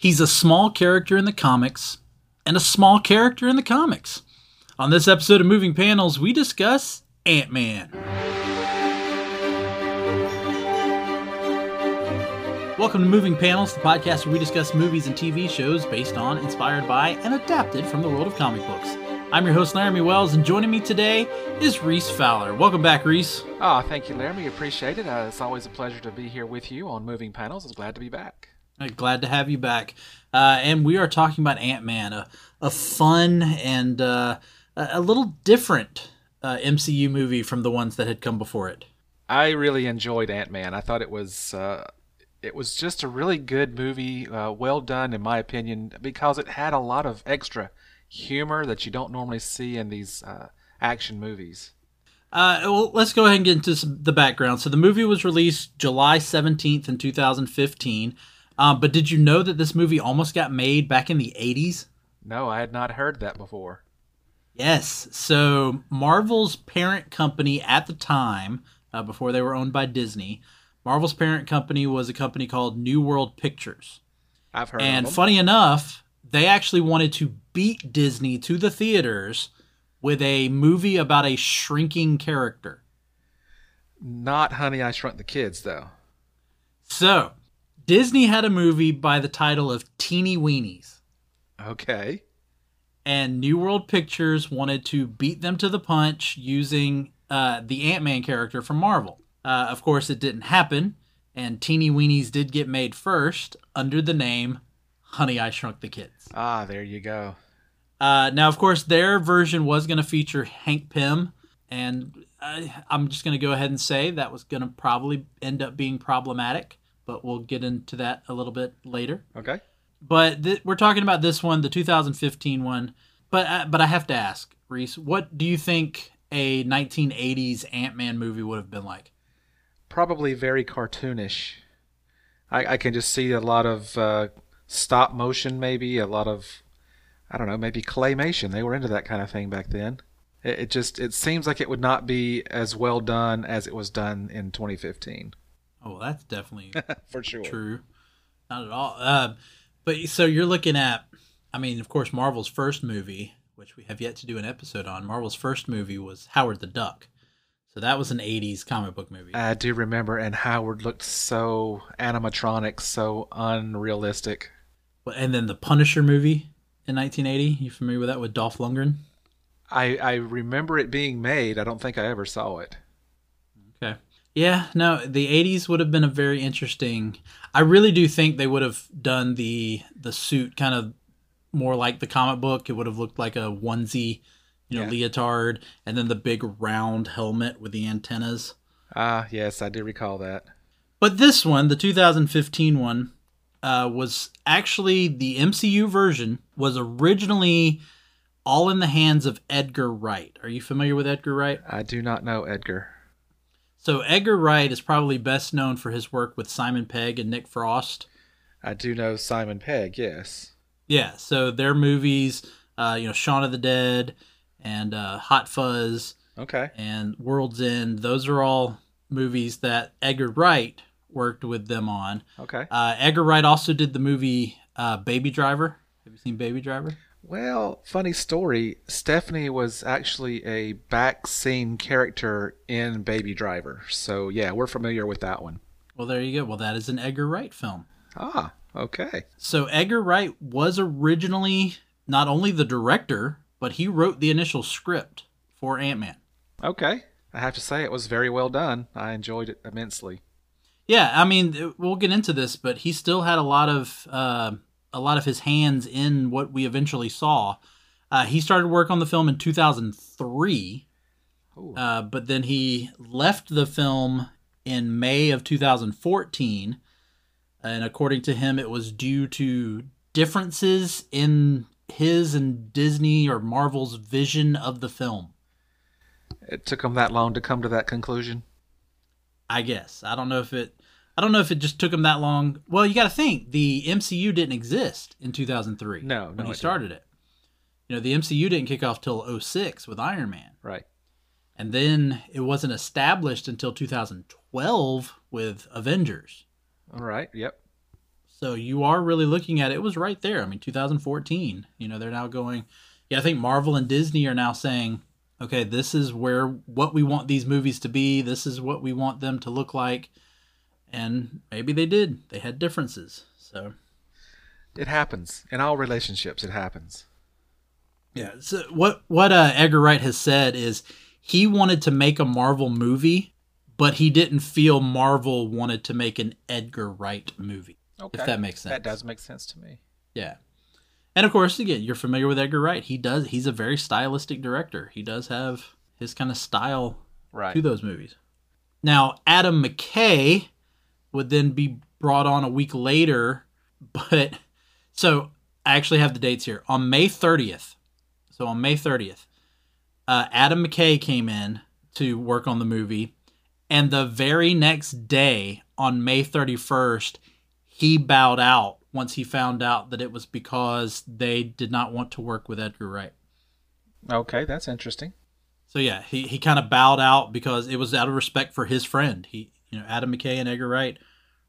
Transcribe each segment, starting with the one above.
He's a small character in the comics and a small character in the comics. On this episode of Moving Panels, we discuss Ant Man. Welcome to Moving Panels, the podcast where we discuss movies and TV shows based on, inspired by, and adapted from the world of comic books. I'm your host, Laramy Wells, and joining me today is Reece Fowler. Welcome back, Reece. Oh, thank you, Laramy. Appreciate it. Uh, it's always a pleasure to be here with you on Moving Panels. I'm glad to be back. Glad to have you back. Uh, and we are talking about Ant Man, a, a fun and uh, a a little different uh, MCU movie from the ones that had come before it. I really enjoyed Ant Man. I thought it was uh, it was just a really good movie, uh, well done in my opinion, because it had a lot of extra humor that you don't normally see in these uh, action movies. Uh, well, let's go ahead and get into some, the background. So the movie was released July 17th in 2015. Um, but did you know that this movie almost got made back in the 80s? No, I had not heard that before. Yes. So Marvel's parent company at the time, uh, before they were owned by Disney, Marvel's parent company was a company called New World Pictures. I've heard And of them. funny enough, they actually wanted to beat Disney to the theaters with a movie about a shrinking character. Not Honey, I Shrunk the Kids, though. So, Disney had a movie by the title of Teeny Weenies, Okay. and New World Pictures wanted to beat them to the punch using uh, the Ant Man character from Marvel. Uh, of course, it didn't happen, and Teeny Weenies did get made first under the name Honey, I Shrunk the Kids. Ah, there you go. Uh, now, of course, their version was going to feature Hank Pym, and I, I'm just going to go ahead and say that was going to probably end up being problematic, but we'll get into that a little bit later. Okay. But th- we're talking about this one, the 2015 one. But uh, but I have to ask, Reece, what do you think a 1980s Ant Man movie would have been like? probably very cartoonish. I, I can just see a lot of uh, stop motion, maybe a lot of, I don't know, maybe claymation. They were into that kind of thing back then. It, it just it seems like it would not be as well done as it was done in 2015. Oh, well, that's definitely For sure. True. Not at all. Uh, but so you're looking at, I mean, of course, Marvel's first movie, which we have yet to do an episode on. Marvel's first movie was Howard the Duck. So that was an 80s comic book movie. I do remember, and Howard looked so animatronic, so unrealistic. and then the Punisher movie in 1980. You familiar with that with Dolph Lundgren? I I remember it being made. I don't think I ever saw it. Yeah, no, the 80s would have been a very interesting. I really do think they would have done the the suit kind of more like the comic book. It would have looked like a onesie, you know, Yeah. leotard and then the big round helmet with the antennas. Ah, yes, I do recall that. But this one, the 2015 one, uh, was actually the MCU version was originally all in the hands of Edgar Wright. Are you familiar with Edgar Wright? I do not know Edgar. So Edgar Wright is probably best known for his work with Simon Pegg and Nick Frost. I do know Simon Pegg. Yes. Yeah, so their movies, uh, you know, Shaun of the Dead and uh, Hot Fuzz Okay. and World's End, those are all movies that Edgar Wright worked with them on. Okay. Uh, Edgar Wright also did the movie uh, Baby Driver. Have you seen Baby Driver? Well, funny story. Stephanie was actually a back scene character in Baby Driver. So, yeah, we're familiar with that one. Well, there you go. Well, that is an Edgar Wright film. Ah, okay. So Edgar Wright was originally not only the director, but he wrote the initial script for Ant Man. Okay. I have to say it was very well done. I enjoyed it immensely. Yeah, I mean, we'll get into this, but he still had a lot of uh, a lot of his hands in what we eventually saw. Uh, he started work on the film in 2003, uh, but then he left the film in May of 2014, and according to him, it was due to differences in his and Disney or Marvel's vision of the film. It took him that long to come to that conclusion. I guess. I don't know if it I don't know if it just took him that long. Well, you got to think the MCU didn't exist in 2003 No, no, when it he started it. You know, the MCU didn't kick off till 06 with Iron Man. Right. And then it wasn't established until 2012 with Avengers. All right. Yep. So you are really looking at it, it was right there. I mean, 2014. You know, they're now going. Yeah, I think Marvel and Disney are now saying, okay, this is where what we want these movies to be. This is what we want them to look like. And maybe they did. They had differences. So It happens in all relationships. It happens. Yeah. So what what uh, Edgar Wright has said is he wanted to make a Marvel movie, but he didn't feel Marvel wanted to make an Edgar Wright movie. Okay. If that makes sense. That does make sense to me. Yeah. And of course, again, you're familiar with Edgar Wright. He does. He's a very stylistic director. He does have his kind of style Right. to those movies. Now, Adam McKay would then be brought on a week later, but so I actually have the dates here. On May 30th, so on May 30th, uh, Adam McKay came in to work on the movie, and the very next day, on May 31st, he bowed out once he found out that it was because they did not want to work with Edgar Wright. Okay, that's interesting. So yeah, he, he kind of bowed out because it was out of respect for his friend. He you know Adam McKay and Edgar Wright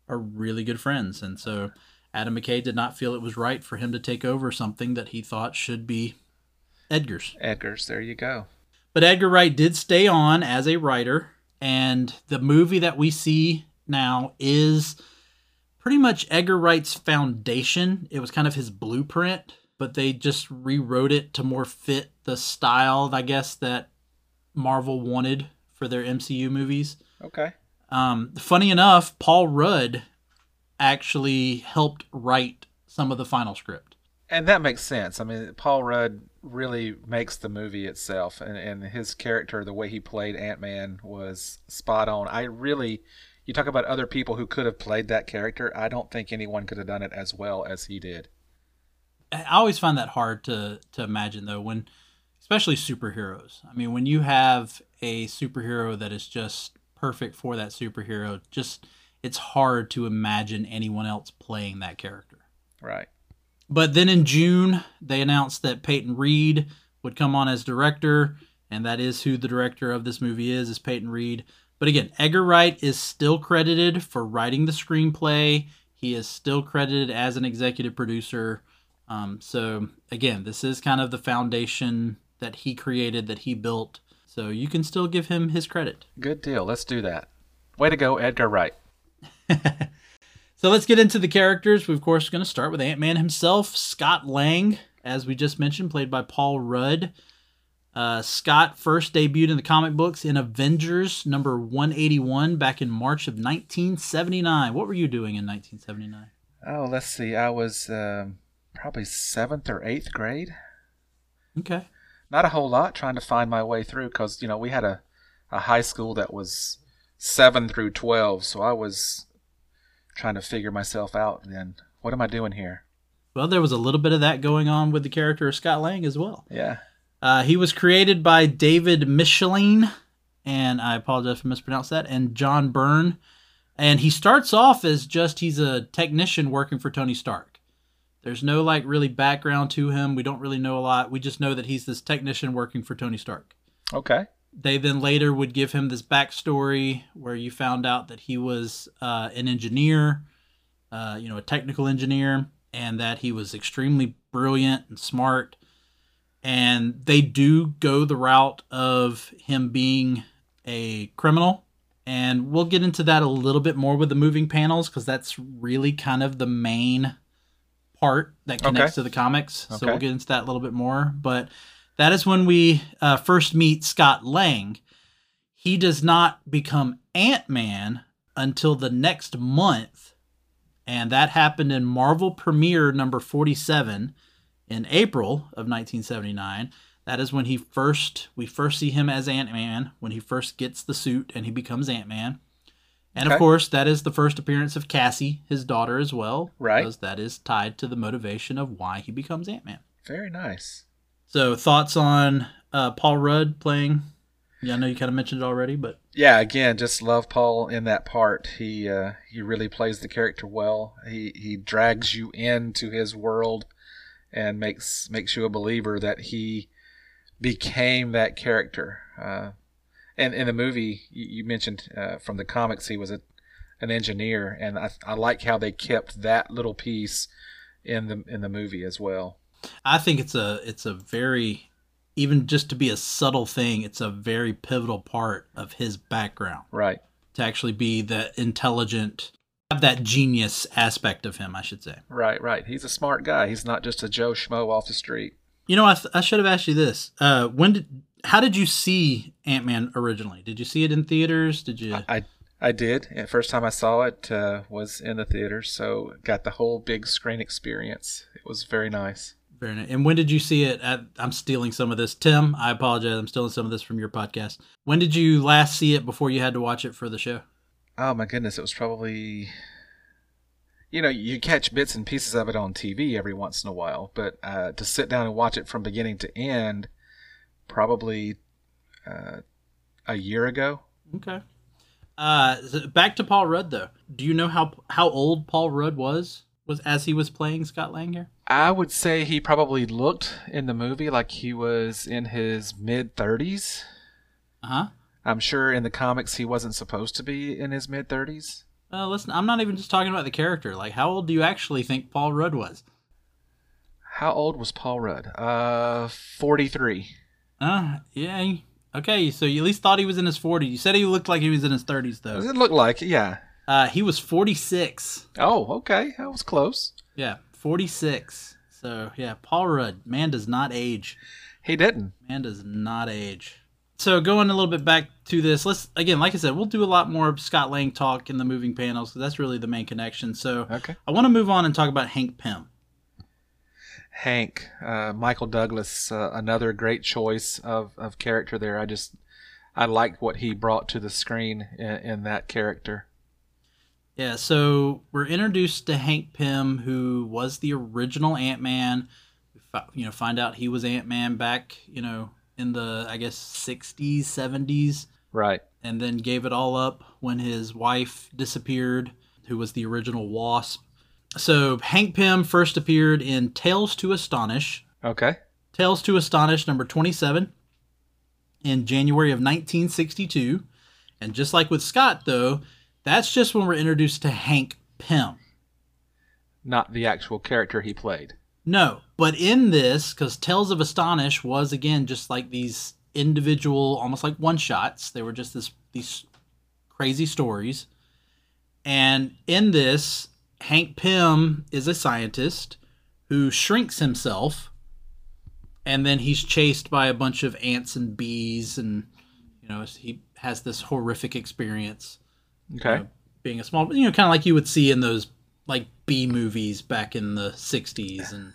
are really good friends, and so Adam McKay did not feel it was right for him to take over something that he thought should be Edgar's. Edgar's. There you go. But Edgar Wright did stay on as a writer, and the movie that we see now is pretty much Edgar Wright's foundation. It was kind of his blueprint, but they just rewrote it to more fit the style, I guess, that Marvel wanted for their MCU movies. Okay. Um, funny enough, Paul Rudd actually helped write some of the final script. And that makes sense. I mean, Paul Rudd really makes the movie itself, and, and his character, the way he played Ant Man, was spot on. I really, you talk about other people who could have played that character. I don't think anyone could have done it as well as he did. I always find that hard to to imagine though when especially superheroes. I mean, when you have a superhero that is just perfect for that superhero, just it's hard to imagine anyone else playing that character. Right. But then in June, they announced that Peyton Reed would come on as director, and that is who the director of this movie is, is Peyton Reed. But again, Edgar Wright is still credited for writing the screenplay. He is still credited as an executive producer. Um, so again, this is kind of the foundation that he created, that he built. So you can still give him his credit. Good deal. Let's do that. Way to go, Edgar Wright. So let's get into the characters. We're of course going to start with Ant Man himself, Scott Lang, as we just mentioned, played by Paul Rudd. Uh, Scott first debuted in the comic books in Avengers number 181 back in March of 1979. What were you doing in 1979? Oh, let's see. I was um, probably seventh or eighth grade. Okay. Not a whole lot trying to find my way through because, you know, we had a, a high school that was 7 through 12. So I was trying to figure myself out then. What am I doing here? Well, there was a little bit of that going on with the character of Scott Lang as well. Yeah. Uh, he was created by David Michelin, and I apologize for I mispronounced that, and John Byrne. And he starts off as just he's a technician working for Tony Stark. There's no like really background to him. We don't really know a lot. We just know that he's this technician working for Tony Stark. Okay. They then later would give him this backstory where you found out that he was uh, an engineer, uh, you know, a technical engineer, and that he was extremely brilliant and smart. And they do go the route of him being a criminal. And we'll get into that a little bit more with the moving panels because that's really kind of the main part that connects Okay. to the comics. So Okay. we'll get into that a little bit more. But that is when we uh, first meet Scott Lang. He does not become Ant Man until the next month, and that happened in Marvel Premiere number 47 in April of 1979. That is when he first we first see him as Ant Man when he first gets the suit and he becomes Ant Man. And of course, that is the first appearance of Cassie, his daughter, as well. Right. Because that is tied to the motivation of why he becomes Ant Man. Very nice. So, thoughts on uh, Paul Rudd playing? Yeah, I know you kind of mentioned it already, but Yeah, again, just love Paul in that part. He uh, he really plays the character well. He he drags you into his world and makes makes you a believer that he became that character. Uh, and in the movie, you, mentioned uh, from the comics, he was a an engineer, and I, I like how they kept that little piece in the in the movie as well. I think it's a it's a very even just to be a subtle thing, it's a very pivotal part of his background Right. to actually be the intelligent have that genius aspect of him, I should say. Right, right. He's a smart guy. He's not just a Joe Schmo off the street. You know, I, th- I should have asked you this. Uh, when did how did you see Ant Man originally? Did you see it in theaters? Did you? I I did. And first time I saw it uh, was in the theater, so got the whole big screen experience. It was very nice. Very nice. And when did you see it? At, I'm stealing some of this. Tim, I apologize. I'm stealing some of this from your podcast. When did you last see it before you had to watch it for the show? Oh my goodness, it was probably you know, you catch bits and pieces of it on TV every once in a while, but uh, to sit down and watch it from beginning to end, probably uh, a year ago. Okay. Uh, back to Paul Rudd though. Do you know how how old Paul Rudd was was as he was playing Scott Lang here? I would say he probably looked in the movie like he was in his mid 30s. Uh huh. I'm sure in the comics he wasn't supposed to be in his mid 30s. Uh, listen, I'm not even just talking about the character. Like, how old do you actually think Paul Rudd was? How old was Paul Rudd? Uh, 43. Uh, yeah. Okay, so you at least thought he was in his 40s. You said he looked like he was in his 30s though. Does it look like? Yeah. Uh, he was 46. Oh, okay. That was close. Yeah, 46. So yeah, Paul Rudd, man does not age. He didn't. Man does not age. So going a little bit back to this, let's again, like I said, we'll do a lot more Scott Lang talk in the moving panels because that's really the main connection. So Okay. I want to move on and talk about Hank Pym. Hank, uh, Michael Douglas, uh, another great choice of, of character there. I just, I liked what he brought to the screen in, in that character. Yeah, so we're introduced to Hank Pym, who was the original Ant Man. You know, find out he was Ant Man back, you know, in the I guess '60s, '70s, Right. and then gave it all up when his wife disappeared, who was the original Wasp. So Hank Pym first appeared in Tales to Astonish, Okay. Tales to Astonish number 27 in January of 1962. And just like with Scott, though, that's just when we're introduced to Hank Pym. Not the actual character he played. No, but in this, because Tales of Astonish was again just like these individual, almost like one shots. They were just this these crazy stories. And in this, Hank Pym is a scientist who shrinks himself, and then he's chased by a bunch of ants and bees, and you know he has this horrific experience Okay. know, being a small, you know, kind of like you would see in those like B movies back in the '60s and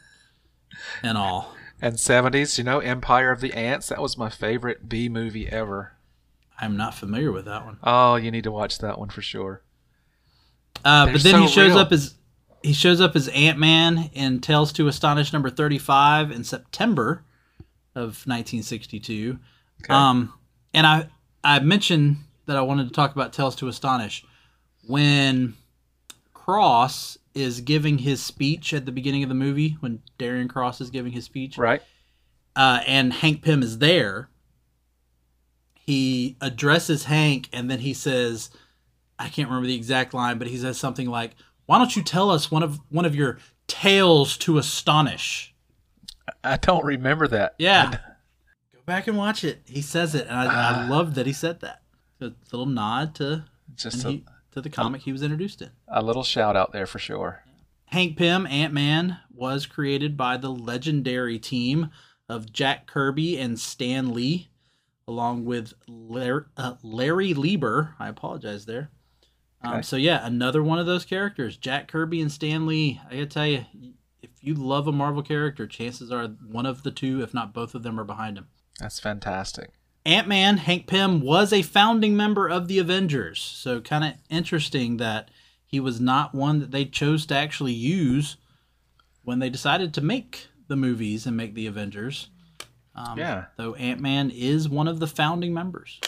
and all. And 70s, you know, Empire of the Ants. That was my favorite B movie ever. I'm not familiar with that one. Oh, you need to watch that one for sure. Uh, but then he shows real. up as he shows up as Ant Man in Tales to Astonish number 35 in September of 1962. Okay. Um, and I I mentioned that I wanted to talk about Tales to Astonish when Cross is giving his speech at the beginning of the movie when Darren Cross is giving his speech. Right. uh, and Hank Pym is there, he addresses Hank and then he says, I can't remember the exact line, but he says something like, "Why don't you tell us one of one of your tales to astonish?" I don't remember that. Yeah, go back and watch it. He says it, and I, I love that he said that. A little nod to Just a, he, to the comic he was introduced in. a little shout out there for sure. Hank Pym, Ant Man, was created by the legendary team of Jack Kirby and Stan Lee, along with Larry, uh, Larry Lieber. I apologize there. Um, Okay. So, yeah, another one of those characters, Jack Kirby and Stan Lee. I gotta tell you, if you love a Marvel character, chances are one of the two, if not both of them, are behind him. That's fantastic. Ant Man, Hank Pym, was a founding member of the Avengers. So, kind of interesting that he was not one that they chose to actually use when they decided to make the movies and make the Avengers. Um, Yeah. Though Ant Man is one of the founding members.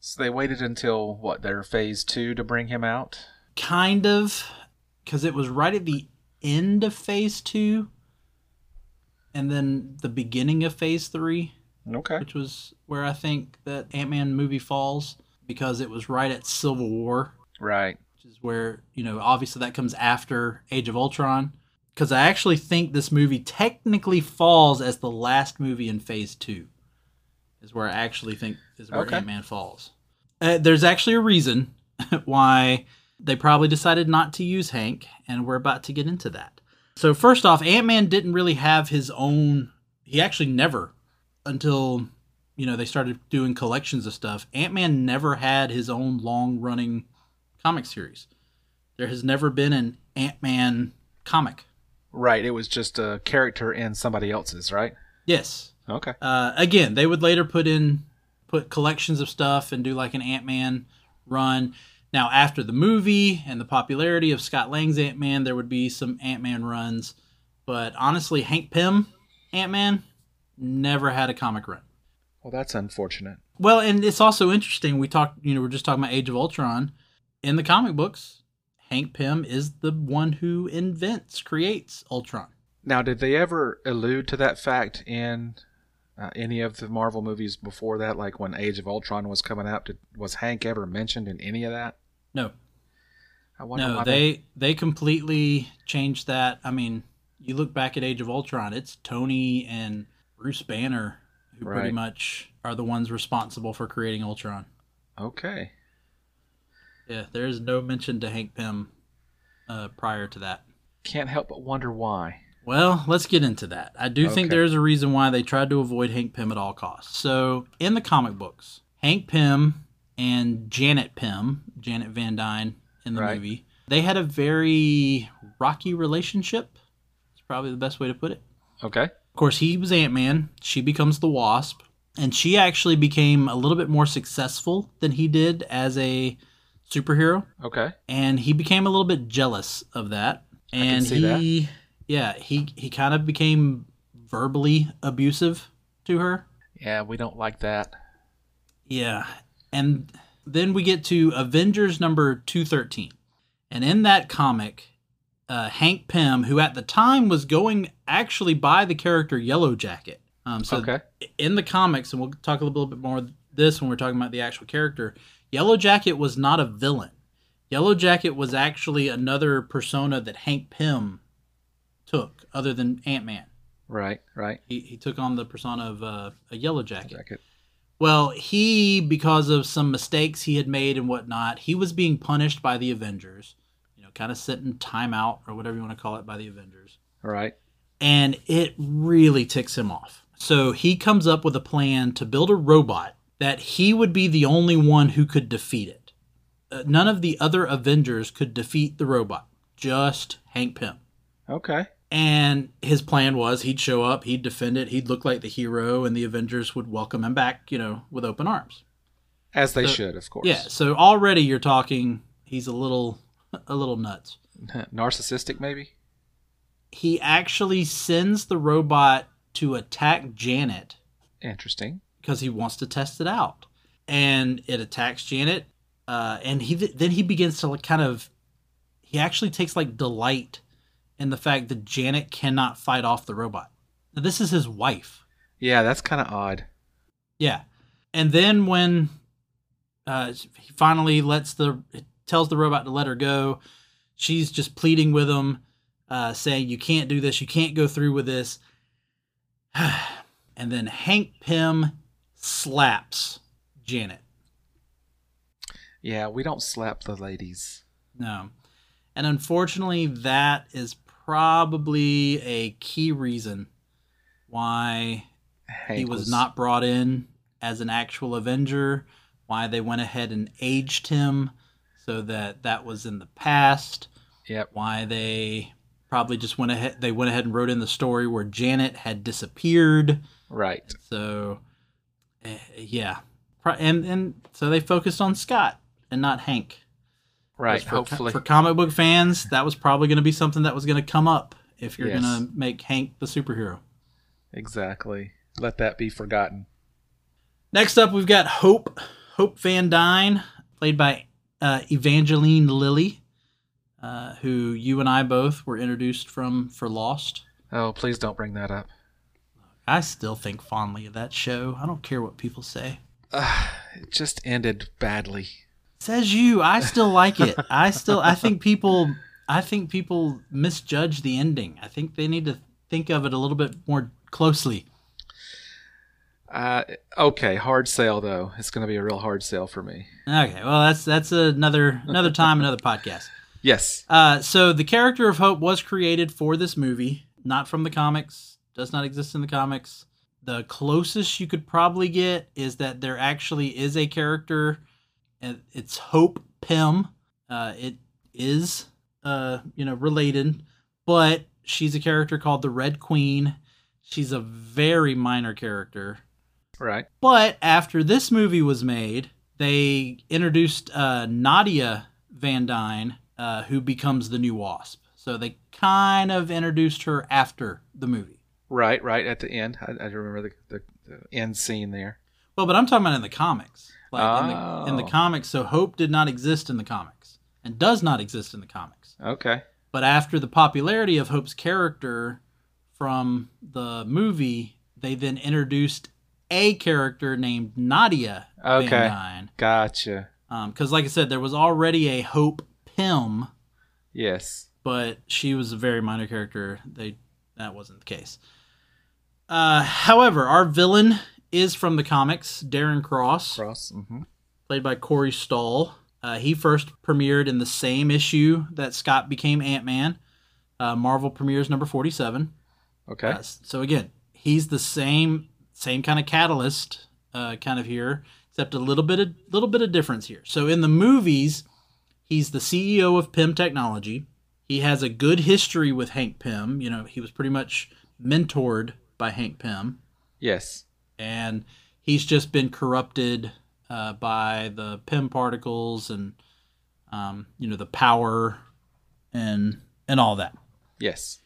So they waited until what their phase two to bring him out. Kind of, because it was right at the end of Phase 2 and then the beginning of Phase 3. Okay. which was where I think that Ant Man movie falls because it was right at Civil War. Right. which is where you know obviously that comes after Age of Ultron. Because I actually think this movie technically falls as the last movie in Phase Two, is where I actually think is where Okay. Ant Man falls. Uh, there's actually a reason why they probably decided not to use Hank, and we're about to get into that. So first off, Ant Man didn't really have his own. He actually never, until you know they started doing collections of stuff. Ant Man never had his own long running comic series. There has never been an Ant Man comic. Right. It was just a character in somebody else's, right? Yes. Okay. Uh, again, they would later put in put collections of stuff and do like an Ant Man run. Now, after the movie and the popularity of Scott Lang's Ant Man, there would be some Ant Man runs. But honestly, Hank Pym Ant Man never had a comic run. Well, that's unfortunate. Well, and it's also interesting. We talked, you know, we're just talking about Age of Ultron. In the comic books, Hank Pym is the one who invents, creates Ultron. Now, did they ever allude to that fact in uh, any of the Marvel movies before that? Like when Age of Ultron was coming out, did, was Hank ever mentioned in any of that? No, I wonder no, why they they completely changed that. I mean, you look back at Age of Ultron, it's Tony and Bruce Banner who pretty much are the ones responsible for creating Ultron. Okay. Yeah, there is no mention to Hank Pym uh, prior to that. Can't help but wonder why. Well, let's get into that. I do think there's a reason why they tried to avoid Hank Pym at all costs. So, in the comic books, Hank Pym and Janet Pym, Janet Van Dyne in the Right. movie, they had a very rocky relationship. It's probably the best way to put it. Okay. Of course, he was Ant Man, she becomes the Wasp, and she actually became a little bit more successful than he did as a superhero Okay. and he became a little bit jealous of that and see he yeah he he kind of became verbally abusive to her Yeah, we don't like that. yeah and then we get to avengers number 213 and in that comic uh, hank pym who at the time was going actually by the character yellow jacket um, so Okay. in the comics, and we'll talk a little bit more this when we're talking about the actual character, Yellow Jacket was not a villain. Yellow Jacket was actually another persona that Hank Pym took, other than Ant Man. Right. Right. He, he took on the persona of uh, a Yellow Jacket. Jacket. Well, he, because of some mistakes he had made and whatnot, he was being punished by the Avengers. You know, kind of sitting timeout or whatever you want to call it by the Avengers Right. and it really ticks him off. So he comes up with a plan to build a robot that he would be the only one who could defeat it. Uh, none of the other Avengers could defeat the robot, just Hank Pym. Okay. And his plan was he'd show up, he'd defend it, he'd look like the hero, and the Avengers would welcome him back, you know, with open arms. As they So- should, of course. Yeah, so already you're talking he's a little a little nuts. Narcissistic, maybe. He actually sends the robot to attack Janet Interesting. because he wants to test it out. And it attacks Janet, uh, and he then he begins to like kind of he actually takes like delight in the fact that Janet cannot fight off the robot. Now, this is his wife. Yeah, that's kind of odd. Yeah, and then when uh, he finally lets the tells the robot to let her go, she's just pleading with him, uh, saying, "You can't do this. You can't go through with this." and then Hank Pym slaps Janet. Yeah, we don't slap the ladies. No. And unfortunately, that is probably a key reason why Hank he was, not brought in as an actual Avenger, why they went ahead and aged him so that that was in the past, Yep. why they probably just went ahead they went ahead and wrote in the story where Janet had disappeared. Right. So eh, yeah. And and so they focused on Scott and not Hank. Right. For, Hopefully. for comic book fans, that was probably going to be something that was going to come up if you're Yes. going to make Hank the superhero. Exactly. Let that be forgotten. Next up, we've got Hope Hope Van Dyne, played by uh, Evangeline Lilly, uh, who you and I both were introduced from for Lost. Oh, please don't bring that up. I still think fondly of that show. I don't care what people say. Uh, it just ended badly. Says you. I still like it. I still. I think people. I think people misjudge the ending. I think they need to think of it a little bit more closely. Uh, okay, hard sale though. It's going to be a real hard sale for me. Okay, well that's that's another another time, another podcast. Yes. Uh, so the character of Hope was created for this movie, not from the comics. Does not exist in the comics. The closest you could probably get is that there actually is a character, it's Hope Pym. Uh, it is, uh, you know, related, but she's a character called the Red Queen. She's a very minor character. Right. But after this movie was made, they introduced uh, Nadia Van Dyne, uh, who becomes the new Wasp. So they kind of introduced her after the movie. Right, right at the end. I, I remember the, the, the end scene there. Well, but I'm talking about in the comics. Like in, the, in the Oh. comics, so Hope did not exist in the comics and does not exist in the comics. Okay. But after the popularity of Hope's character from the movie, they then introduced a character named Nadia Okay. Van Dyne. Gotcha. Because, like I said, there was already a Hope Pym, Yes. but she was a very minor character. They that wasn't the case. Uh, however, our villain is from the comics, Darren Cross, Cross. Mm-hmm. played by Corey Stoll. Uh, he first premiered in the same issue that Scott became Ant Man. Uh, Marvel premieres number forty-seven. Okay. Uh, so again, he's the same same kind of catalyst, uh, kind of here, except a little bit of little bit of difference here. So in the movies, he's the CEO of Pym Technology. He has a good history with Hank Pym. You know, he was pretty much mentored by Hank Pym, yes. And he's just been corrupted uh, by the Pym particles and um, you know the power and and all that Yes.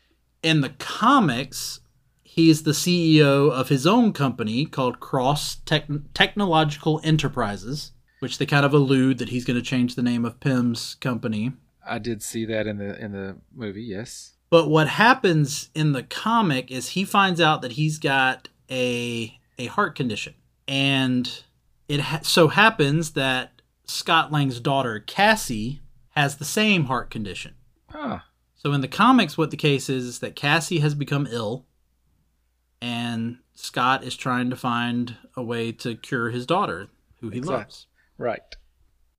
in the comics, he's the CEO of his own company called Cross Tech- Technological Enterprises, which they kind of allude that he's going to change the name of Pym's company. I did see that in the in the movie. Yes. But what happens in the comic is he finds out that he's got a a heart condition, and it ha- so happens that Scott Lang's daughter Cassie has the same heart condition. Huh. So in the comics, what the case is is that Cassie has become ill, and Scott is trying to find a way to cure his daughter, who he Exact- loves. Right.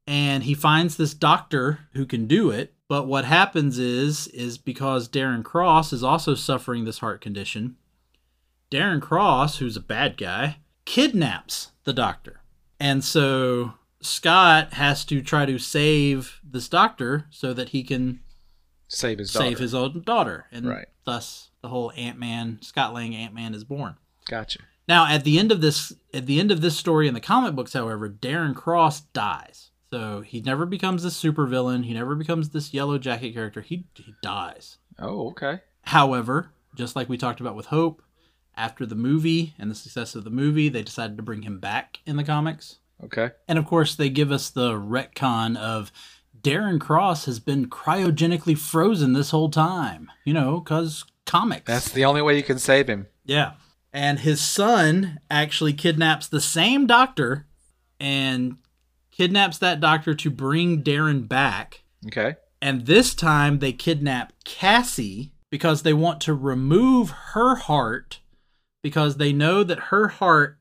And he finds this doctor who can do it. But what happens is, is because Darren Cross is also suffering this heart condition, Darren Cross, who's a bad guy, kidnaps the doctor. And so Scott has to try to save this doctor so that he can Save his daughter. save his own daughter, and Right. thus the whole Ant Man, Scott Lang Ant Man is born. Gotcha. Now, at the end of this, at the end of this story in the comic books, however, Darren Cross dies. So he never becomes this supervillain. He never becomes this yellow jacket character. He he dies. Oh, okay. However, just like we talked about with Hope, after the movie and the success of the movie, they decided to bring him back in the comics. Okay. And of course, they give us the retcon of Darren Cross has been cryogenically frozen this whole time. You know, because comics. That's the only way you can save him. yeah. And his son actually kidnaps the same doctor and kidnaps that doctor to bring Darren back. Okay. And this time they kidnap Cassie because they want to remove her heart because they know that her heart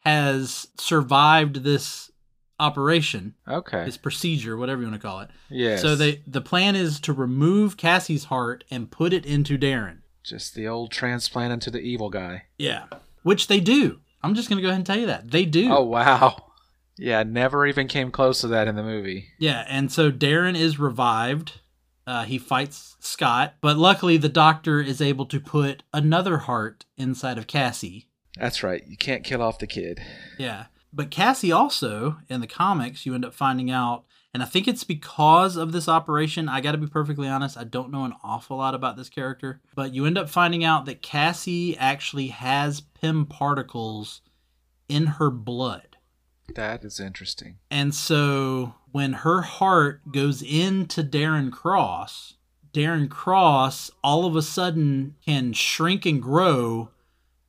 has survived this operation, Okay. this procedure, whatever you want to call it. Yeah. So they the plan is to remove Cassie's heart and put it into Darren. just the old transplant into the evil guy. Yeah. Which they do. I'm just going to go ahead and tell you that. They do. Oh wow. Yeah, never even came close to that in the movie. Yeah, and so Darren is revived. Uh, he fights Scott, but luckily the doctor is able to put another heart inside of Cassie. That's right. You can't kill off the kid. Yeah. But Cassie also, in the comics, you end up finding out, and I think it's because of this operation. I got to be perfectly honest, I don't know an awful lot about this character, but you end up finding out that Cassie actually has Pym particles in her blood. That is interesting. And so when her heart goes into Darren Cross, Darren Cross all of a sudden can shrink and grow,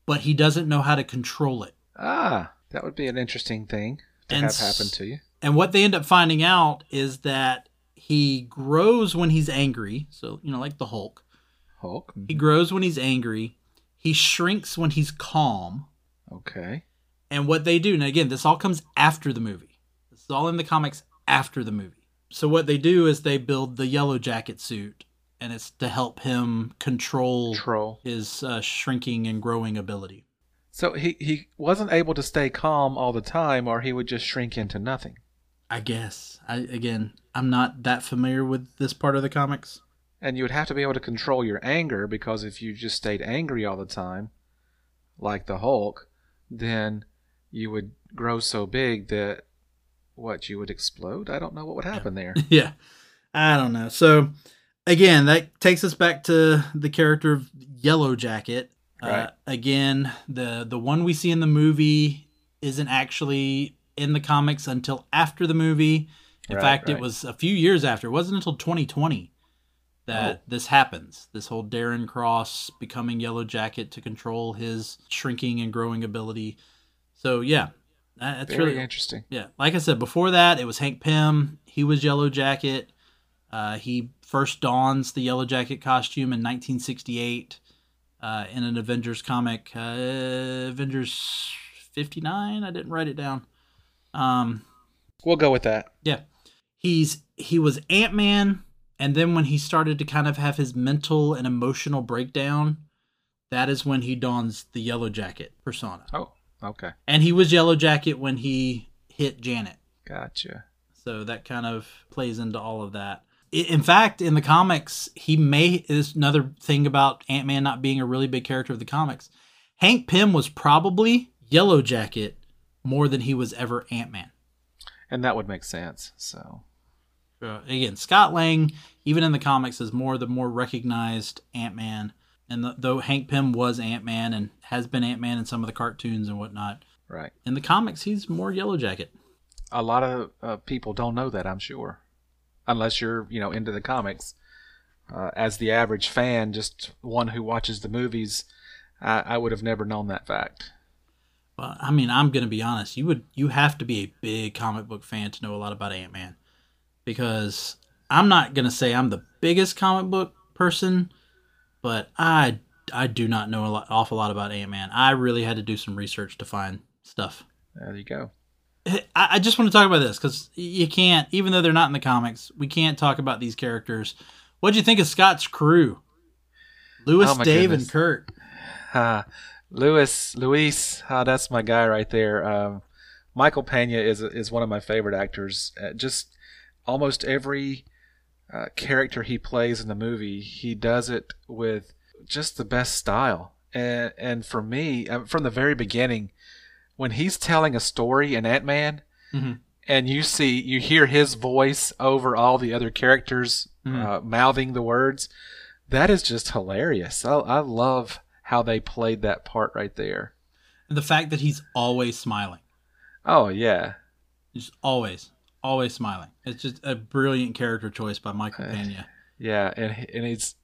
but he doesn't know how to control it. Ah, that would be an interesting thing to And have happen to you. And what they end up finding out is that he grows when he's angry. So, you know, like the Hulk. Hulk. He grows when he's angry. He shrinks when he's calm. Okay. And what they do, and again, this all comes after the movie. This is all in the comics after the movie. So what they do is they build the Yellow Jacket suit, and it's to help him control Troll. his uh, shrinking and growing ability. So he he wasn't able to stay calm all the time, or he would just shrink into nothing. I guess. I again, I'm not that familiar with this part of the comics. And you would have to be able to control your anger because if you just stayed angry all the time, like the Hulk, then you would grow so big that what you would explode. I don't know what would happen there. yeah. I don't know. So again, that takes us back to the character of Yellow Jacket. Uh, Right. again, the the one we see in the movie isn't actually in the comics until after the movie. In Right, fact, it was a few years after. It wasn't until 2020 that Oh. this happens. This whole Darren Cross becoming Yellow Jacket to control his shrinking and growing ability. So yeah, that- that's Very really interesting. yeah, like I said before that, it was Hank Pym. He was Yellow Jacket. Uh, he first dons the Yellow Jacket costume in 1968 uh, in an Avengers comic, uh, Avengers 59. I didn't write it down. Um, We'll go with that. yeah, he's he was Ant Man, and then when he started to kind of have his mental and emotional breakdown, that is when he dons the Yellow Jacket persona. Oh, okay. And he was Yellow Jacket when he hit Janet. Gotcha. So that kind of plays into all of that. In fact, in the comics, he may is another thing about Ant Man not being a really big character of the comics. Hank Pym was probably Yellow Jacket more than he was ever Ant Man. And that would make sense. So, Uh, again, Scott Lang, even in the comics, is more the more recognized Ant Man. And th- though Hank Pym was Ant Man and has been Ant Man in some of the cartoons and whatnot, right. in the comics, he's more Yellow Jacket. A lot of uh, people don't know that, I'm sure. Unless you're, you know, into the comics. Uh, as the average fan, just one who watches the movies, I, I would have never known that fact. Well, I mean, I'm gonna be honest. You would you have to be a big comic book fan to know a lot about Ant Man, because I'm not gonna say I'm the biggest comic book person, but I I do not know a lot, awful lot about Ant Man. I really had to do some research to find stuff. There you go. I, I just want to talk about this because you can't, even though they're not in the comics, we can't talk about these characters. What'd you think of Scott's crew? Lewis, Oh Dave, goodness. and Kurt. Uh, Lewis, Luis, uh, that's my guy right there. Um, Michael Pena is is one of my favorite actors. Uh, just almost every uh, character he plays in the movie, he does it with just the best style. And and for me, uh, from the very beginning, when he's telling a story in Ant Man, Mhm. and you see you hear his voice over all the other characters Mhm. uh, mouthing the words, that is just hilarious. I, I love how they played that part right there. And the fact that he's always smiling. Oh yeah, Just always, always smiling. It's just a brilliant character choice by Michael Uh, Pena. yeah, and and he's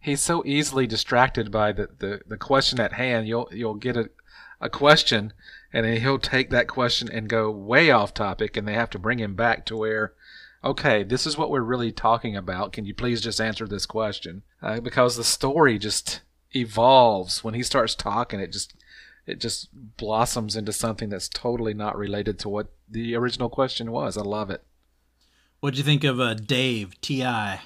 he's so easily distracted by the, the, the question at hand. You'll you'll get a a question, and then he'll take that question and go way off topic, and they have to bring him back to where. Okay, this is what we're really talking about. Can you please just answer this question? Uh, because the story just evolves when he starts talking. It just it just blossoms into something that's totally not related to what the original question was. I love it. What'd you think of uh, Dave T.I.?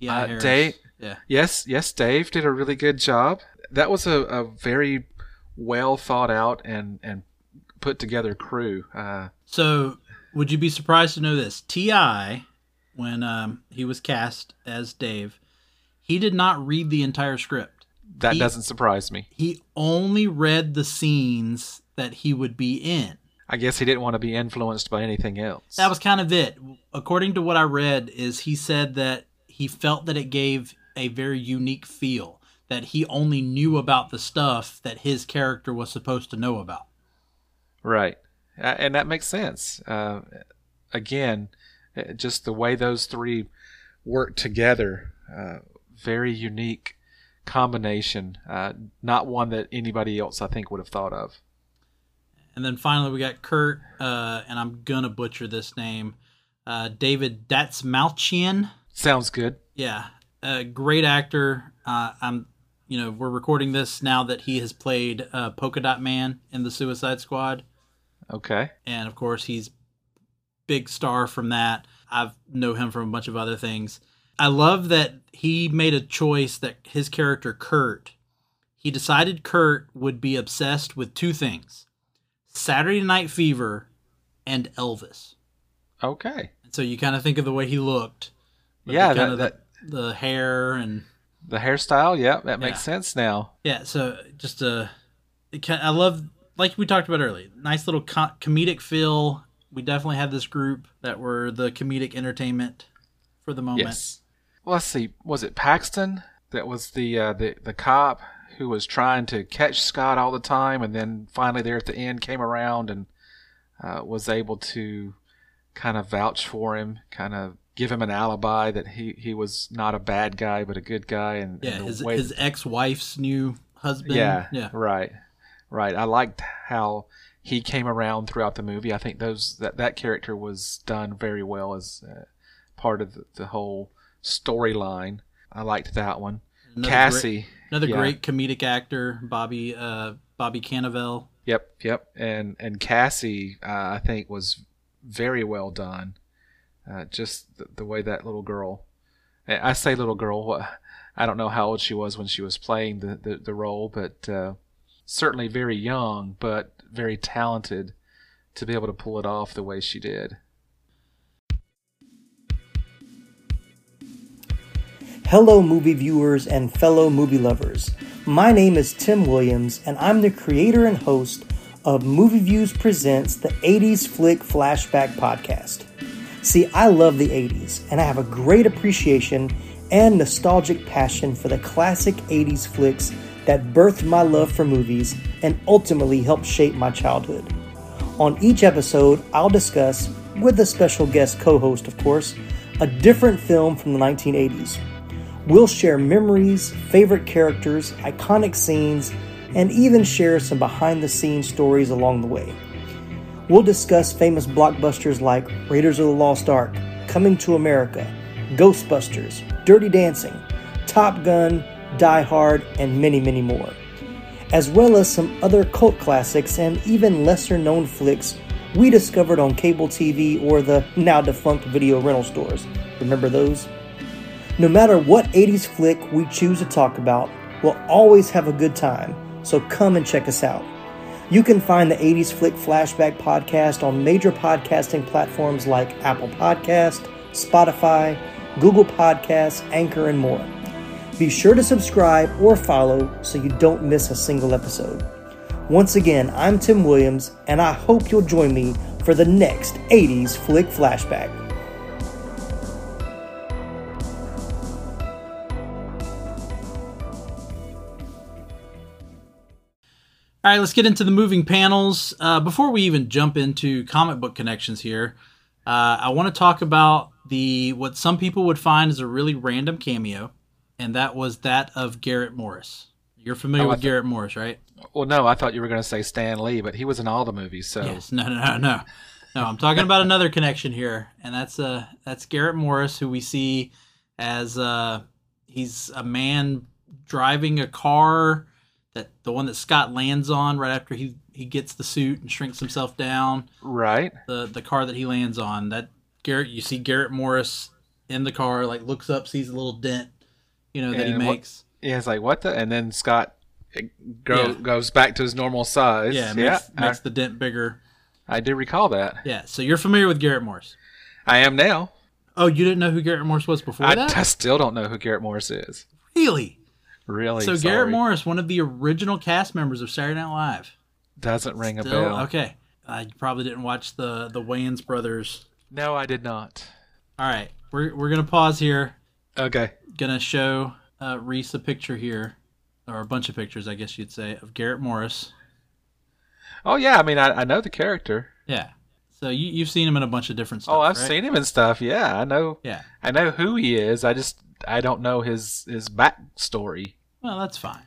T.I. Uh, Harris. Dave- Yeah. Yes, yes, Dave did a really good job. That was a, a very well thought out and, and put together crew. Uh, So, would you be surprised to know this? T.I., when um, he was cast as Dave, he did not read the entire script. That He- doesn't surprise me. He only read the scenes that he would be in. I guess he didn't want to be influenced by anything else. That was kind of it. According to what I read, is he said that he felt that it gave a very unique feel. That he only knew about the stuff that his character was supposed to know about. right, and that makes sense. Uh, again, uh, just the way those three work together, uh, very unique combination. Uh, not one that anybody else I think would have thought of. and then finally we got Kurt, uh, and I'm gonna butcher this name, uh, David Dastmalchian. Sounds good. Yeah, a great actor. Uh, I'm, you know, we're recording this now that he has played uh, Polka Dot Man in the Suicide Squad, Okay. and of course he's big star from that. I know him from a bunch of other things. I love that he made a choice that his character Kurt, he decided Kurt would be obsessed with two things: Saturday Night Fever and Elvis. Okay. And so you kind of think of the way he looked. Yeah, the, kind that- of the, the hair and The hairstyle, yep, that makes Yeah. sense now. yeah. So just a, I love like we talked about earlier. Nice little co- comedic feel. We definitely had this group that were the comedic entertainment for the moment. Yes. Let's see. Was it Paxton that was the uh, the the cop who was trying to catch Scott all the time, and then finally there at the end came around and uh, was able to kind of vouch for him, kind of give him an alibi that he he was not a bad guy but a good guy, and, Yeah, and his way- his ex wife's new husband. yeah, yeah, right, right. I liked how he came around throughout the movie. I think those that that character was done very well as uh, part of the, the whole storyline. I liked that one. Another Cassie, great, another yeah. great comedic actor, Bobby uh, Bobby Cannavale. Yep, yep. And and Cassie, uh, I think was very well done. Uh, just the, the way that little girl, I say little girl. I don't know how old she was when she was playing the the, the role, but uh, certainly very young, but very talented to be able to pull it off the way she did. Hello, movie viewers and fellow movie lovers. My name is Tim Williams, and I'm the creator and host of Movie Views Presents the 80s Flick Flashback Podcast. See, I love the 80s, and I have a great appreciation and nostalgic passion for the classic 80s flicks that birthed my love for movies and ultimately helped shape my childhood. On each episode, I'll discuss, with a special guest co host, of course, a different film from the 1980s. We'll share memories, favorite characters, iconic scenes, and even share some behind the scenes stories along the way. We'll discuss famous blockbusters like Raiders of the Lost Ark, Coming to America, Ghostbusters, Dirty Dancing, Top Gun, Die Hard, and many, many more. As well as some other cult classics and even lesser known flicks we discovered on cable TV or the now defunct video rental stores. Remember those? No matter what 80s flick we choose to talk about, we'll always have a good time, so come and check us out. You can find the 80s Flick Flashback podcast on major podcasting platforms like Apple Podcast, Spotify, Google Podcasts, Anchor, and more. Be sure to subscribe or follow so you don't miss a single episode. Once again, I'm Tim Williams, and I hope you'll join me for the next 80s Flick Flashback. All right, let's get into the moving panels. Uh, before we even jump into comic book connections here, uh, I want to talk about the what some people would find is a really random cameo, and that was that of Garrett Morris. You're familiar Oh, with thought- Garrett Morris, right? Well, no, I thought you were going to say Stan Lee, but he was in all the movies. So Yes. No, no, no, no. No, I'm talking about another connection here, and that's uh that's Garrett Morris, who we see as uh he's a man driving a car that the one that Scott lands on right after he he gets the suit and shrinks himself down. right, The the car that he lands on. That Garrett, you see Garrett Morris in the car, like looks up, sees a little dent, you know, that he And what- makes. yeah, it's like what the, and then Scott it go, Yeah. goes back to his normal size. Yeah, yeah, makes, makes the dent bigger. I, I do recall that. Yeah, so you're familiar with Garrett Morris. I am now. Oh, you didn't know who Garrett Morris was before I, that? I still don't know who Garrett Morris is. Really? Really, So sorry. Garrett Morris, one of the original cast members of Saturday Night Live. doesn't ring a bell. okay. I probably didn't watch the the Wayans brothers. No, I did not. All right, we're we're gonna pause here. Okay. Gonna show uh, Reece a picture here, or a bunch of pictures, I guess you'd say, of Garrett Morris. Oh yeah, I mean I, I know the character. Yeah. So you you've seen him in a bunch of different stuff. oh, I've right? seen him and stuff. Yeah, I know. Yeah. I know who he is. I just I don't know his his backstory. Well, that's fine.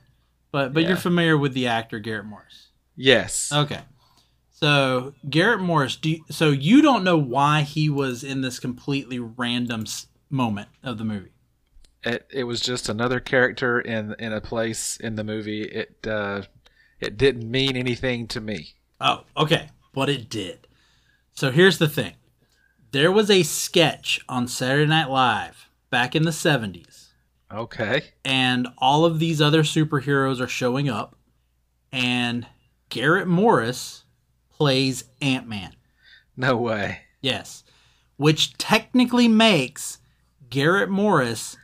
But but Yeah. you're familiar with the actor Garrett Morris. Yes. Okay. So Garrett Morris, do you, so you don't know why he was in this completely random s- moment of the movie. It it was just another character in in a place in the movie. It uh, it didn't mean anything to me. Oh, okay, but it did. So here's the thing: there was a sketch on Saturday Night Live back in the '70s, Okay. and all of these other superheroes are showing up, and Garrett Morris plays Ant Man. No way. Yes. Which technically makes Garrett Morris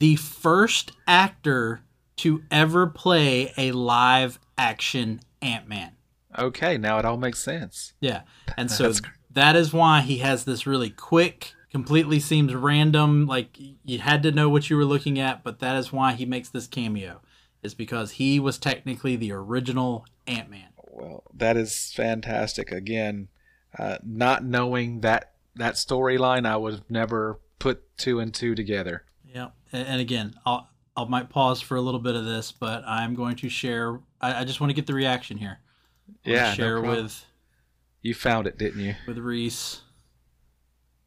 the first actor to ever play a live action Ant Man. Okay, now it all makes sense. Yeah. And so That's- why he has this really quick, completely seems random, like you had to know what you were looking at, but that is why he makes this cameo. Is because he was technically the original Ant Man. Well, that is fantastic. Again, uh, not knowing that that storyline, I would have never put two and two together. Yeah, and, again, I'll I might pause for a little bit of this, but I'm going to share. I, I just want to get the reaction here. Yeah, share problem. with You found it, didn't you? with Reece.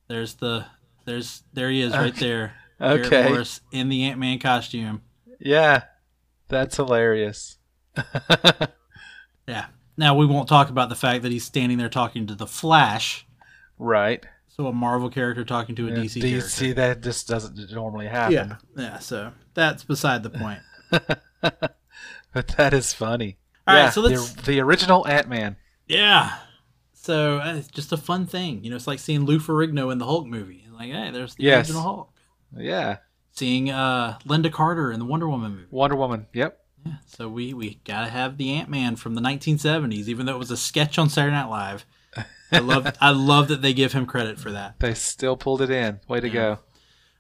There's the there's there he is right there. Okay. Garrett Morris in the Ant Man costume. Yeah, that's hilarious. Yeah. Now we won't talk about the fact that he's standing there talking to the Flash. right. So a Marvel character talking to a DC, character. DC, that just doesn't normally happen. Yeah. Yeah. So that's beside the point. But that is funny. All right, yeah, so let's- the, the original Ant Man. Yeah. So uh, it's just a fun thing. You know, it's like seeing Lou Ferrigno in the Hulk movie. Like, hey, there's the Yes. original Hulk. Yeah, Seeing uh, Lynda Carter in the Wonder Woman movie. Wonder Woman. Yep. Yeah. So we we gotta have the Ant Man from the 1970s, even though it was a sketch on Saturday Night Live. I love I love that they give him credit for that. They still pulled it in. Way to go.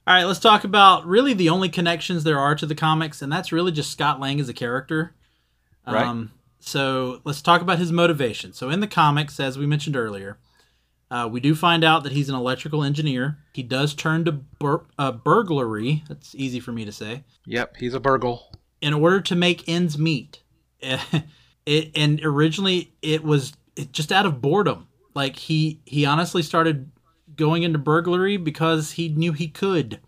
All right, let's talk about really the only connections there are to the comics, and that's really just Scott Lang as a character. Right. Um, so let's talk about his motivation. So in the comics, as we mentioned earlier, uh, we do find out that he's an electrical engineer. He does turn to bur- uh, burglary. That's easy for me to say. Yep, he's a burgle. In order to make ends meet. it and originally it was it just out of boredom. Like he he honestly started going into burglary because he knew he could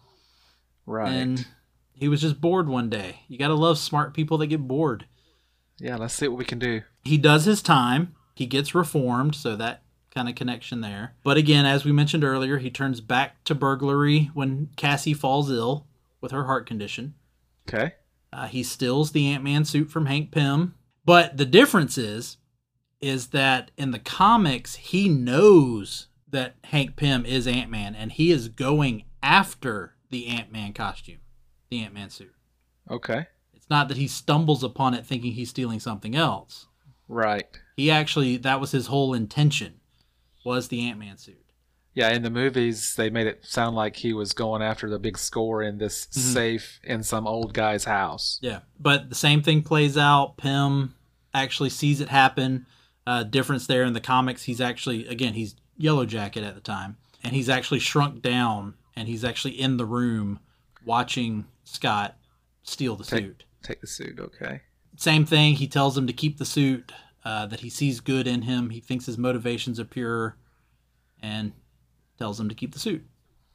Right. and he was just bored one day. You gotta love smart people that get bored. Yeah, let's see what we can do. He does his time. He gets reformed, so that kind of connection there. But again, as we mentioned earlier, he turns back to burglary when Cassie falls ill with her heart condition. Okay. Uh, he steals the Ant Man suit from Hank Pym. But the difference is, is that in the comics, he knows that Hank Pym is Ant Man, and he is going after the Ant Man costume, the Ant Man suit. Okay. Not that he stumbles upon it thinking he's stealing something else. Right. He actually, that was his whole intention, was the Ant Man suit. Yeah, in the movies, they made it sound like he was going after the big score in this Mm-hmm. safe in some old guy's house. Yeah, but the same thing plays out. Pym actually sees it happen. Uh, difference there in the comics, he's actually again he's Yellow Jacket at the time, and he's actually shrunk down, and he's actually in the room watching Scott steal the Take- suit. Take the suit, okay. Same thing. He tells him to keep the suit. Uh, that he sees good in him. He thinks his motivations are pure, and tells him to keep the suit.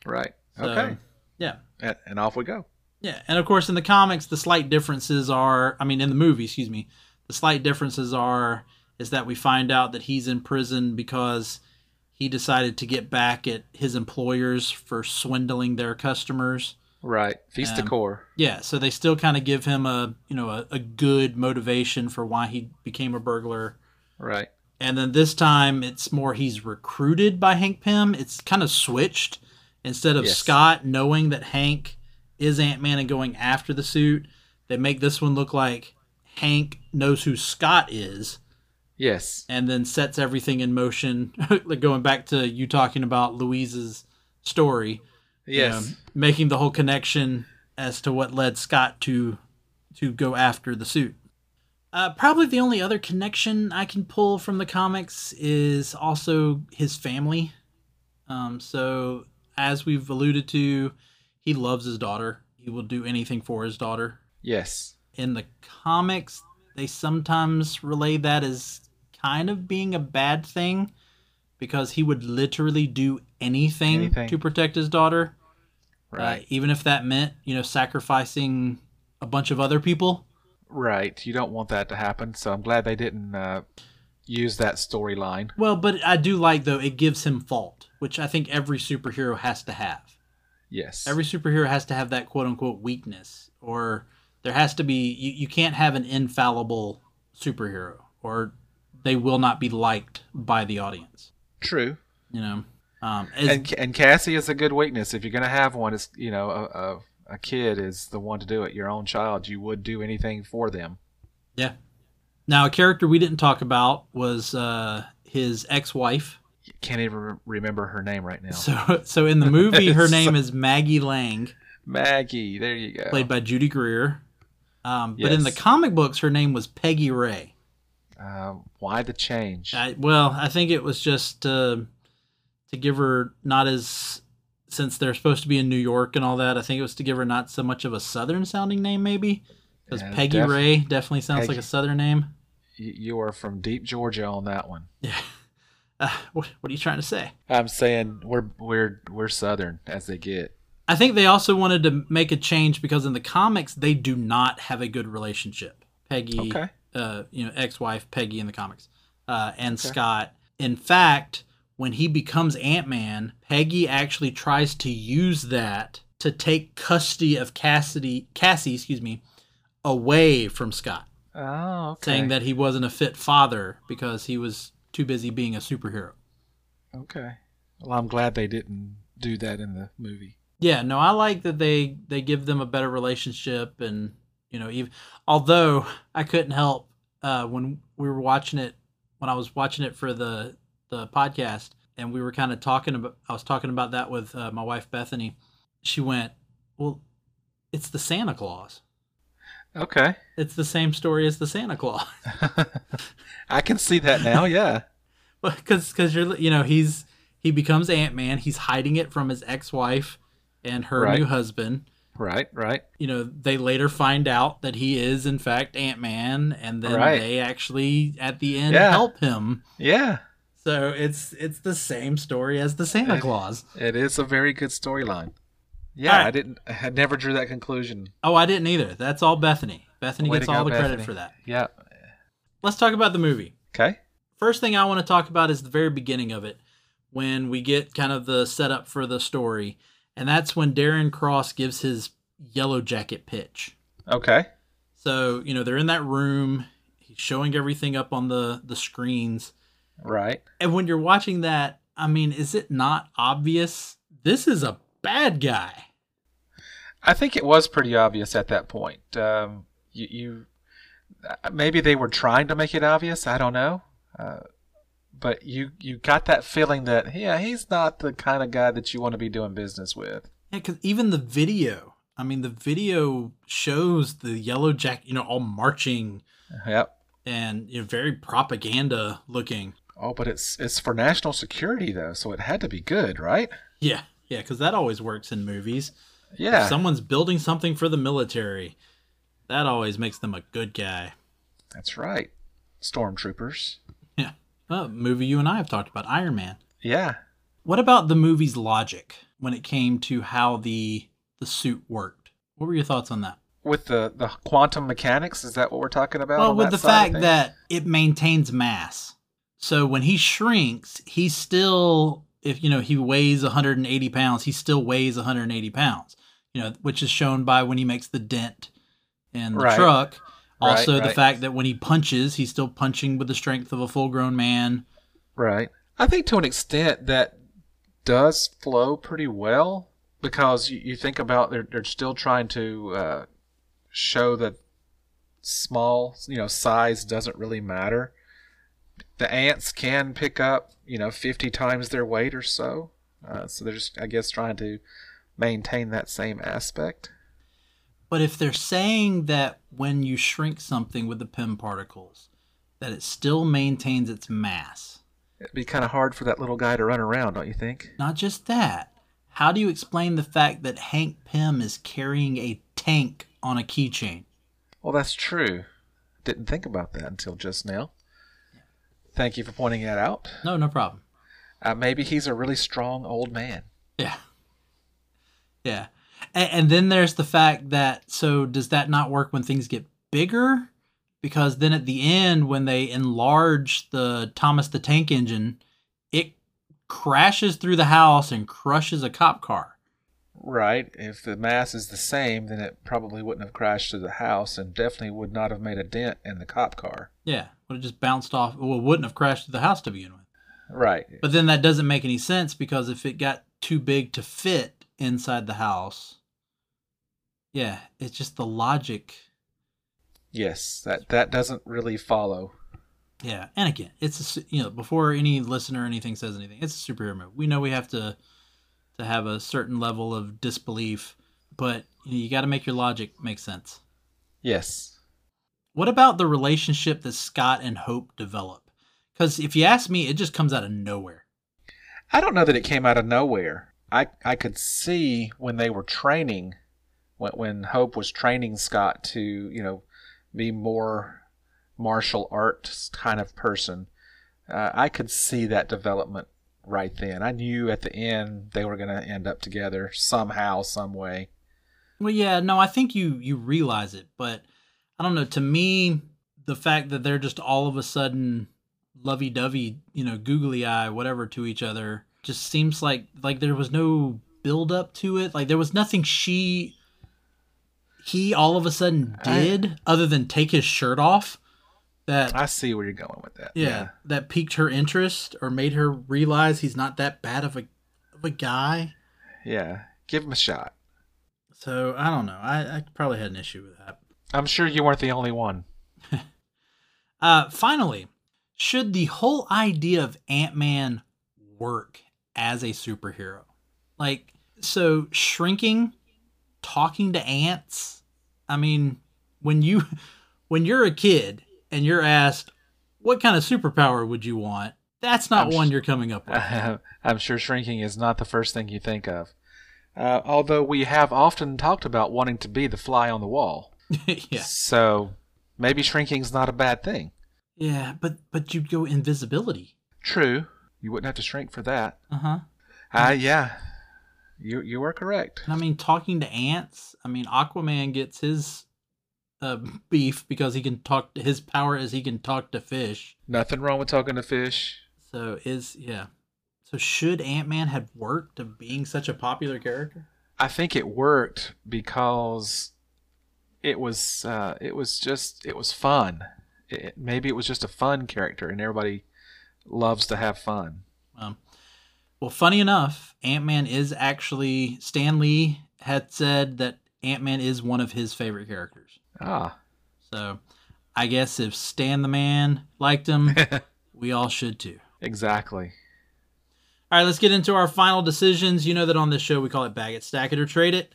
Right. So, Okay. Yeah. And, and off we go. Yeah, and of course in the comics the slight differences are I mean in the movie, excuse me, the slight differences are is that we find out that he's in prison because he decided to get back at his employers for swindling their customers. Right. Feast Um, core. Yeah, so they still kind of give him a, you know, a, a good motivation for why he became a burglar. Right. And then this time it's more he's recruited by Hank Pym. It's kind of switched. Instead of Yes. Scott knowing that Hank is Ant Man and going after the suit, they make this one look like Hank knows who Scott is Yes. and then sets everything in motion. like going back to you talking about Luis's story, you Yes. know, making the whole connection as to what led Scott to to go after the suit. Uh, probably the only other connection I can pull from the comics is also his family. Um, so as we've alluded to, he loves his daughter. He will do anything for his daughter. Yes. In the comics, they sometimes relay that as kind of being a bad thing because he would literally do anything, Anything. to protect his daughter, uh, Right. even if that meant you know sacrificing a bunch of other people. Right. You don't want that to happen, so I'm glad they didn't uh, use that storyline. Well, but I do like though it gives him fault, which I think every superhero has to have. Yes. Every superhero has to have that quote unquote weakness, or there has to be you, you can't have an infallible superhero, or they will not be liked by the audience. True. You know, um, as- And and Cassie is a good weakness. If you're gonna have one, it's you know a, a a kid is the one to do it. Your own child, you would do anything for them. yeah. Now, a character we didn't talk about was uh, his ex-wife. You can't even remember her name right now. So, so in the movie, her name is Maggie Lang, Maggie. There you go. played by Judy Greer. Um, But in the comic books, her name was Peggy Rae. Um, why the change? I, well, I think it was just uh, to give her not as since they're supposed to be in New York and all that. I think it was to give her not so much of a southern sounding name, maybe because Yeah, Peggy def- Rae definitely sounds like a southern name. you, are from deep Georgia on that one. Yeah. Uh, what, what are you trying to say? I'm saying we're we're we're southern as they get. I think they also wanted to make a change because in the comics they do not have a good relationship. Peggy, Okay. uh, you know, ex-wife Peggy in the comics, uh, and Scott. In fact, when he becomes Ant Man, Peggy actually tries to use that to take custody of Cassidy, Cassie, excuse me, away from Scott, Oh, okay. saying that he wasn't a fit father because he was too busy being a superhero. Okay. Well, I'm glad they didn't do that in the movie. Yeah, no, I like that they they give them a better relationship, and you know, even although I couldn't help uh, when we were watching it, when I was watching it for the the podcast, and we were kind of talking about, I was talking about that with uh, my wife Bethany. She went, "Well, it's the Santa Clause. Okay. It's the same story as the Santa Clause." I can see that now. Yeah. because because you're you know he's he becomes Ant Man. He's hiding it from his ex wife and her Right. new husband. Right. Right. you know, they later find out that he is in fact Ant Man, and then Right. they actually at the end Yeah. help him. Yeah. So it's it's the same story as the Santa Clause. It is a very good storyline. Yeah, right. I didn't. I never drew that conclusion. Oh, I didn't either. That's all Bethany. Bethany Way gets all go, the credit for that. Yeah. Let's talk about the movie. Okay. First thing I want to talk about is the very beginning of it, when we get kind of the setup for the story, and that's when Darren Cross gives his yellow jacket pitch. Okay. So you know they're in that room. He's showing everything up on the the screens. Right. And when you're watching that, I mean, is it not obvious? This is a bad guy. I think it was pretty obvious at that point. Um, you, you uh, maybe they were trying to make it obvious. I don't know. Uh, but you you got that feeling that yeah, he's not the kind of guy that you want to be doing business with. Yeah, because even the video, I mean, the video shows the yellow jacket, you know, all marching Yep. and you know, very propaganda looking. Oh, but it's it's for national security though, so it had to be good, right? Yeah, yeah, because that always works in movies. Yeah. If someone's building something for the military, that always makes them a good guy. That's right. Stormtroopers. Yeah. Well, movie you and I have talked about, Iron Man. Yeah. What about the movie's logic when it came to how the the suit worked? What were your thoughts on that? With the the quantum mechanics, is that what we're talking about? Well, with the fact that it maintains mass. So when he shrinks, he's still if you know he weighs 180 pounds, he still weighs 180 pounds. You know, which is shown by when he makes the dent in the Right. truck. Right, Also, the right. fact that when he punches, he's still punching with the strength of a full-grown man. Right. I think to an extent that does flow pretty well because you, you think about they're they're still trying to uh, show that small you know size doesn't really matter. The ants can pick up you know fifty times their weight or so, uh, so they're just I guess trying to maintain that same aspect. But if they're saying that when you shrink something with the Pym particles, that it still maintains its mass, It'd be kind of hard for that little guy to run around, don't you think? Not just that. How do you explain the fact that Hank Pym is carrying a tank on a keychain? Well, that's true. Didn't think about that until just now. Thank you for pointing that out. No, no problem. Uh, maybe he's a really strong old man. Yeah. Yeah. And, and then there's the fact that so does that not work when things get bigger? Because then at the end, when they enlarge the Thomas the Tank Engine, it crashes through the house and crushes a cop car. Right. If the mass is the same, then it probably wouldn't have crashed through the house and definitely would not have made a dent in the cop car. Yeah, would have just bounced off. Well, wouldn't have crashed the house to begin with. Right. But then that doesn't make any sense because if it got too big to fit inside the house, yeah, it's just the logic. Yes, that that doesn't really follow. Yeah, and again, it's a, you know before any listener or anything says anything, it's a superhero movie. We know we have to to have a certain level of disbelief, but you, know, you got to make your logic make sense. Yes. What about the relationship that Scott and Hope develop? Because if you ask me, it just comes out of nowhere. I don't know that it came out of nowhere. I I could see when they were training, when when Hope was training Scott to you know be more martial arts kind of person. Uh, I could see that development right then. I knew at the end they were going to end up together somehow, some way. Well, yeah, no, I think you you realize it, but I don't know. To me, the fact that they're just all of a sudden lovey-dovey, you know, googly eye, whatever, to each other, just seems like like there was no build up to it. Like there was nothing she he all of a sudden did other than take his shirt off. That I see where you're going with that. yeah, that piqued her interest or made her realize he's not that bad of a of a guy. Yeah. Give him a shot. So I don't know. I, I probably had an issue with that. I'm sure you weren't the only one. Uh, finally, should the whole idea of Ant Man work as a superhero? Like, so shrinking, talking to ants. I mean, when you when you're a kid and you're asked what kind of superpower would you want, that's not I'm one sh- you're coming up with. I'm sure shrinking is not the first thing you think of. Uh, although we have often talked about wanting to be the fly on the wall. yeah, So maybe shrinking's not a bad thing. yeah, but but you'd go invisibility. True. You wouldn't have to shrink for that. Uh huh. Uh, yeah. You you are correct. And I mean, talking to ants. I mean, Aquaman gets his uh, beef because he can talk. To, his power is he can talk to fish. Nothing wrong with talking to fish. So is yeah. So should Ant Man have worked of being such a popular character? I think it worked because it was uh, it was just it was fun. It, maybe it was just a fun character, and everybody loves to have fun. Um, well, funny enough, Ant Man is actually Stan Lee had said that Ant Man is one of his favorite characters. Ah, So I guess if Stan the Man liked him, we all should too. exactly. All right, let's get into our final decisions. You know that on this show we call it bag it, stack it, or trade it.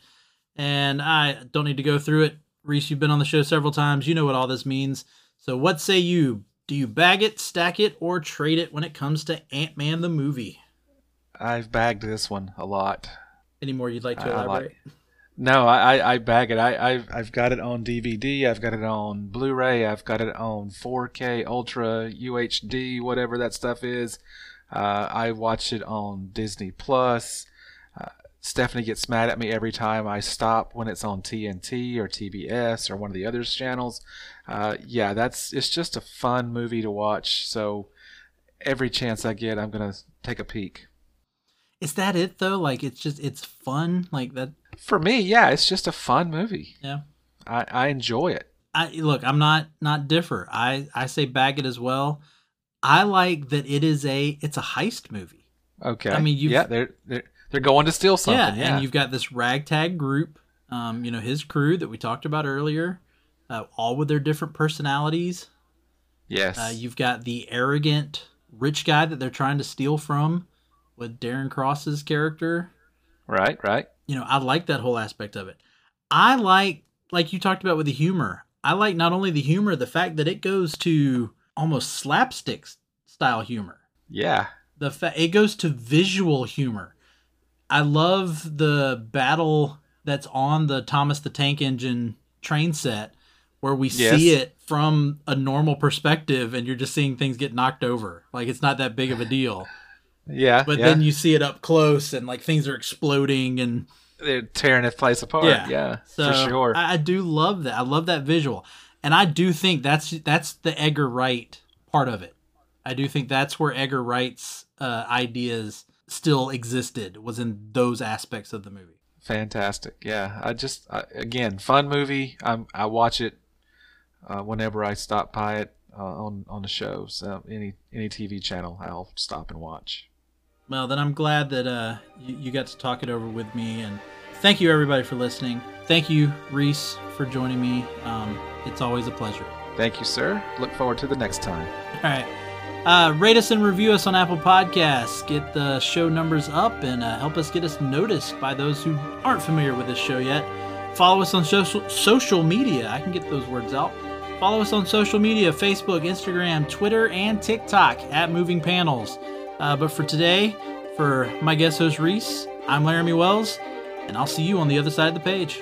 And I don't need to go through it. Reece, you've been on the show several times. You know what all this means. So what say you? Do you bag it, stack it, or trade it when it comes to Ant Man the movie? I've bagged this one a lot. Any more you'd like to I like- elaborate? No, I, I, bag it. I, I've, I've got it on DVD. I've got it on Blu-ray. I've got it on 4K, Ultra, UHD, whatever that stuff is. Uh, I watch it on Disney Plus. Stephanie gets mad at me every time I stop when it's on TNT or TBS or one of the other channels. Uh, yeah, that's it's just a fun movie to watch. So every chance I get, I'm gonna take a peek. Is that it though? Like it's just it's fun like that. For me, yeah, it's just a fun movie. Yeah. I, I enjoy it. I look, I'm not not differ. I I say bag it as well. I like that it is a it's a heist movie. Okay. I mean, you've- yeah, they're they're they're going to steal something. Yeah, and you've got this ragtag group, um, you know, his crew that we talked about earlier, uh, all with their different personalities. yes. Uh, you've got the arrogant rich guy that they're trying to steal from, with Darren Cross's character. right, right. You know, I like that whole aspect of it. I like, like you talked about with the humor. I like not only the humor, the fact that it goes to almost slapstick style humor. Yeah. the fa- it goes to visual humor. I love the battle that's on the Thomas the Tank Engine train set where we Yes. see it from a normal perspective and you're just seeing things get knocked over. Like it's not that big of a deal. Yeah, But yeah. then you see it up close and like things are exploding and they're tearing this place apart. Yeah. Yeah, so for sure. I, I do love that. I love that visual. And I do think that's that's the Edgar Wright part of it. I do think that's where Edgar Wright's uh, ideas still existed was in those aspects of the movie. Fantastic. Yeah, I just I, again fun movie. I'm I watch it uh, whenever I stop by it uh, on on the show. So any any TV channel, I'll stop and watch. Well, then I'm glad that uh, you, you got to talk it over with me, and thank you everybody for listening. Thank you, Reece, for joining me. Um, it's always a pleasure. Thank you, sir. Look forward to the next time. All right. Uh, rate us and review us on Apple Podcasts. Get the show numbers up and uh, help us get us noticed by those who aren't familiar with this show yet. Follow us on social social media. I can get those words out. Follow us on social media: Facebook, Instagram, Twitter, and TikTok at Moving Panels. Uh, but for today, for my guest host Reece, I'm Laramy Wells, and I'll see you on the other side of the page.